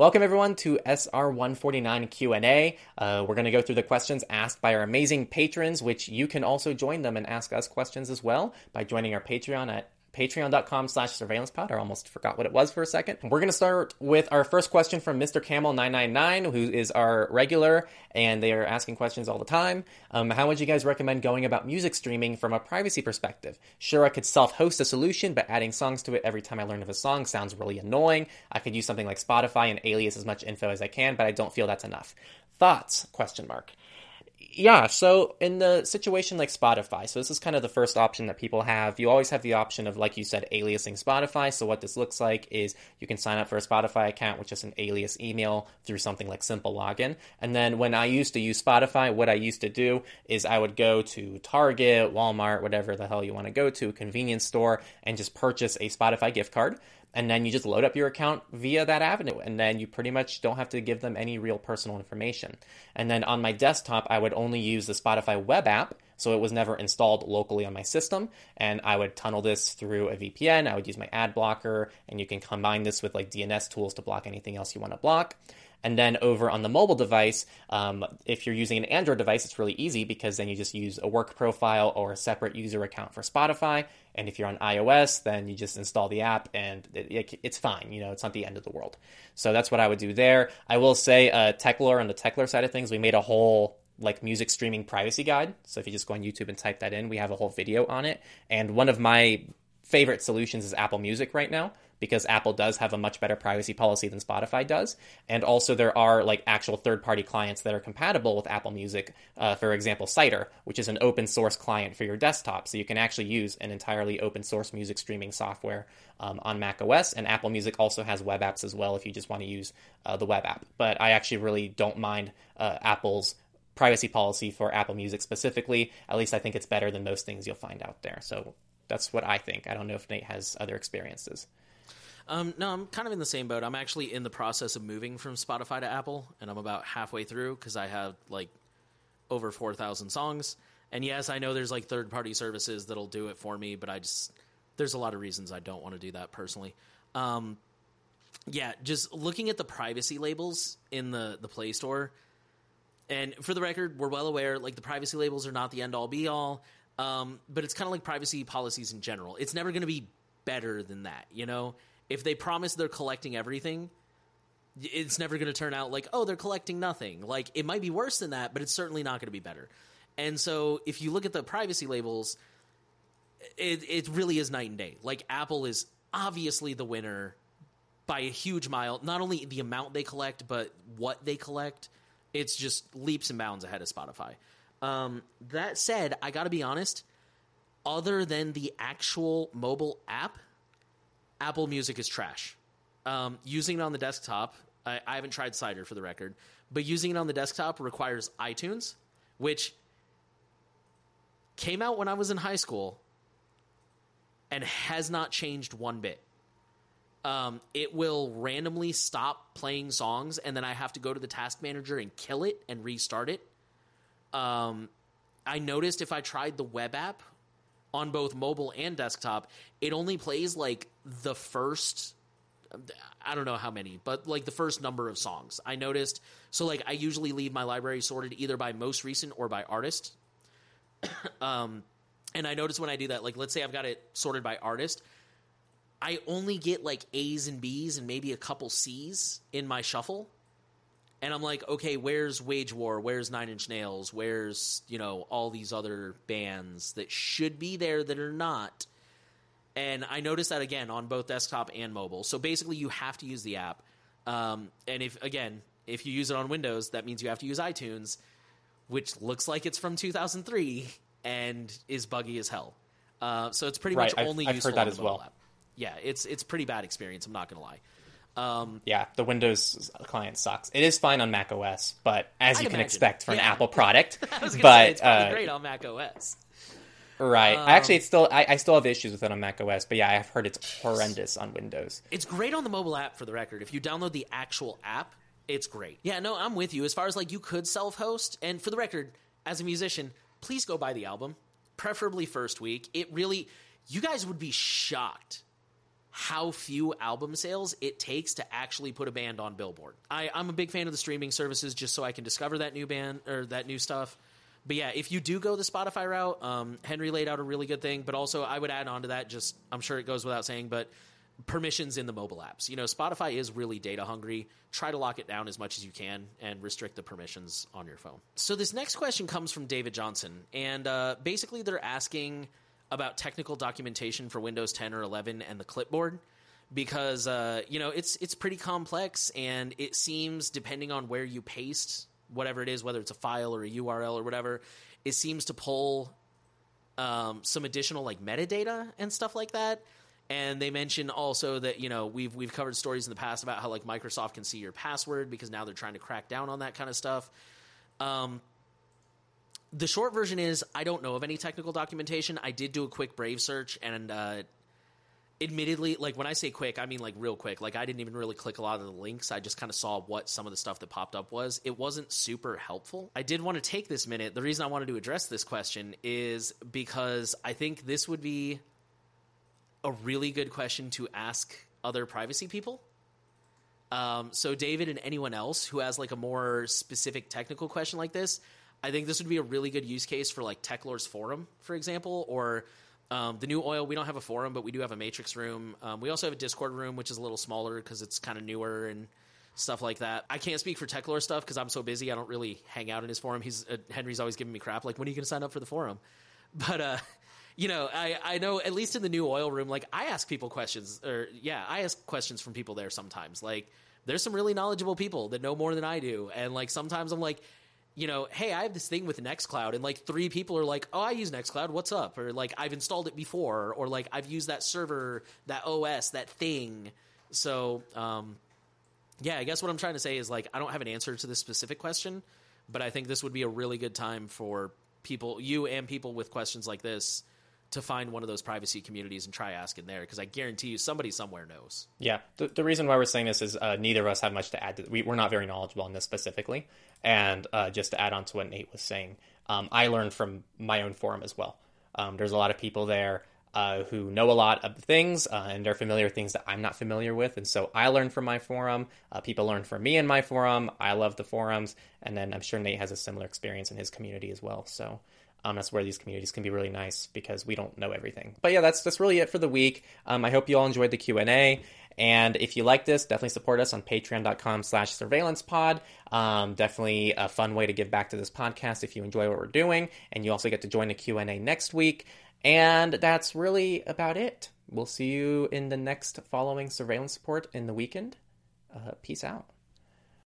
Welcome everyone to SR149 Q&A. Uh, we're going to go through the questions asked by our amazing patrons, which you can also join them and ask us questions as well by joining our Patreon at patreon.com slash surveillancepod. I almost forgot what it was for a second. We're going to start with our first question from Mr. Camel999, who is our regular, and they are asking questions all the time. Um, how would you guys recommend going about music streaming from a privacy perspective? Sure, I could self-host a solution, but adding songs to it every time I learn of a song sounds really annoying. I could use something like Spotify and alias as much info as I can, but I don't feel that's enough. Thoughts? Question mark yeah, so in the situation like Spotify, so this is kind of the first option that people have. You always have the option of, like you said, aliasing Spotify. So what this looks like is you can sign up for a Spotify account with just an alias email through something like Simple Login. And then when I used to use Spotify, what I used to do is I would go to Target, Walmart, whatever the hell you want to go to, convenience store, and just purchase a Spotify gift card and then you just load up your account via that avenue and then you pretty much don't have to give them any real personal information. And then on my desktop i would only use the spotify web app so it was never installed locally on my system and i would tunnel this through a vpn i would use my ad blocker and you can combine this with like dns tools to block anything else you want to block and then over on the mobile device, um, if you're using an Android device, it's really easy because then you just use a work profile or a separate user account for Spotify. And if you're on iOS, then you just install the app and it, it, it's fine. You know, it's not the end of the world. So that's what I would do there. I will say, uh, Techlore on the Techlore side of things, we made a whole like music streaming privacy guide. So if you just go on YouTube and type that in, we have a whole video on it. And one of my favorite solutions is Apple Music right now because Apple does have a much better privacy policy than Spotify does. And also, there are like actual third party clients that are compatible with Apple Music. Uh, for example, Cider, which is an open source client for your desktop. So you can actually use an entirely open source music streaming software um, on Mac OS. And Apple Music also has web apps as well if you just want to use uh, the web app. But I actually really don't mind uh, Apple's privacy policy for Apple Music specifically. At least I think it's better than most things you'll find out there. So that's what I think. I don't know if Nate has other experiences. Um, no, I'm kind of in the same boat. I'm actually in the process of moving from Spotify to Apple, and I'm about halfway through because I have like over 4,000 songs. And yes, I know there's like third party services that'll do it for me, but I just, there's a lot of reasons I don't want to do that personally. Um, yeah, just looking at the privacy labels in the, the Play Store. And for the record, we're well aware, like the privacy labels are not the end all be all. Um, but it's kind of like privacy policies in general. It's never going to be better than that, you know? if they promise they're collecting everything, it's never going to turn out like, oh, they're collecting nothing. Like, it might be worse than that, but it's certainly not going to be better. And so, if you look at the privacy labels, it, it really is night and day. Like, Apple is obviously the winner by a huge mile. Not only the amount they collect, but what they collect. It's just leaps and bounds ahead of Spotify. Um, that said, I got to be honest, other than the actual mobile app, Apple Music is trash. Um, using it on the desktop, I, I haven't tried Cider for the record, but using it on the desktop requires iTunes, which came out when I was in high school and has not changed one bit. Um, it will randomly stop playing songs, and then I have to go to the task manager and kill it and restart it. Um, I noticed if I tried the web app on both mobile and desktop, it only plays like the first I don't know how many, but like the first number of songs. I noticed so like I usually leave my library sorted either by most recent or by artist. um and I notice when I do that, like let's say I've got it sorted by artist, I only get like A's and B's and maybe a couple C's in my shuffle and I'm like, okay, where's Wage War? Where's Nine Inch Nails? Where's you know all these other bands that should be there that are not? And I noticed that again on both desktop and mobile. So basically, you have to use the app. Um, and if again, if you use it on Windows, that means you have to use iTunes, which looks like it's from 2003 and is buggy as hell. Uh, so it's pretty right, much I've, only I've useful heard that on as well. app. Yeah, it's it's pretty bad experience. I'm not gonna lie. Um, yeah, the Windows client sucks. It is fine on Mac OS, but as I'd you can imagine. expect for Yeah. an Apple product, I was but say it's uh, great on Mac OS. right. Um, Actually, it's still I, I still have issues with it on Mac OS, but yeah, I've heard it's horrendous on Windows. It's great on the mobile app for the record. If you download the actual app, it's great. Yeah, no, I'm with you. As far as like you could self host, and for the record, as a musician, please go buy the album, preferably first week. It really, you guys would be shocked how few album sales it takes to actually put a band on Billboard. I, I'm a big fan of the streaming services just so I can discover that new band or that new stuff. But yeah, if you do go the Spotify route, um, Henry laid out a really good thing. But also, I would add on to that. Just I'm sure it goes without saying, but permissions in the mobile apps. You know, Spotify is really data hungry. Try to lock it down as much as you can and restrict the permissions on your phone. So this next question comes from David Johnson, and uh, basically they're asking about technical documentation for Windows 10 or 11 and the clipboard because uh, you know it's it's pretty complex and it seems depending on where you paste whatever it is, whether it's a file or a URL or whatever, it seems to pull um, some additional like metadata and stuff like that. And they mention also that you know we've we've covered stories in the past about how like Microsoft can see your password because now they're trying to crack down on that kind of stuff. Um, the short version is I don't know of any technical documentation. I did do a quick Brave search, and uh, admittedly, like when I say quick, I mean like real quick. Like I didn't even really click a lot of the links. I just kind of saw what some of the stuff that popped up was. It wasn't super helpful. I did want to take this minute. The reason I wanted to address this question is because I think this would be a really good question to ask other privacy people. Um, so David and anyone else who has like a more specific technical question like this, I think this would be a really good use case for like Techlore's forum, for example, or um, the new oil. We don't have a forum, but we do have a matrix room. Um, we also have a Discord room, which is a little smaller because it's kind of newer and stuff like that. I can't speak for Techlore stuff because I'm so busy. I don't really hang out in his forum. He's uh, Henry's always giving me crap. Like, when are you going to sign up for the forum? But uh, you know, I, I know at least in the new oil room, like I ask people questions, or yeah, I ask questions from people there sometimes. Like, there's some really knowledgeable people that know more than I do, and like sometimes I'm like, you know, hey, I have this thing with Nextcloud, and like three people are like, oh, I use Nextcloud, what's up? Or like, I've installed it before, or like, I've used that server, that OS, that thing. So, um, yeah, I guess what I'm trying to say is like, I don't have an answer to this specific question, but I think this would be a really good time for people, you and people with questions like this, to find one of those privacy communities and try asking there because I guarantee you somebody somewhere knows. Yeah, the, the reason why we're saying this is uh, neither of us have much to add. To, we, we're not very knowledgeable on this specifically, and uh, just to add on to what Nate was saying, um, I learned from my own forum as well. Um, there's a lot of people there uh, who know a lot of things uh, and are familiar with things that I'm not familiar with. And so I learned from my forum. Uh, people learn from me in my forum. I love the forums. And then I'm sure Nate has a similar experience in his community as well. So um, that's where these communities can be really nice because we don't know everything. But yeah, that's that's really it for the week. Um, I hope you all enjoyed the Q and A. And if you like this, definitely support us on patreon.com slash surveillance pod. Um, definitely a fun way to give back to this podcast if you enjoy what we're doing. And you also get to join the Q&A next week. And that's really about it. We'll see you in the next following surveillance report in the weekend. Uh, peace out.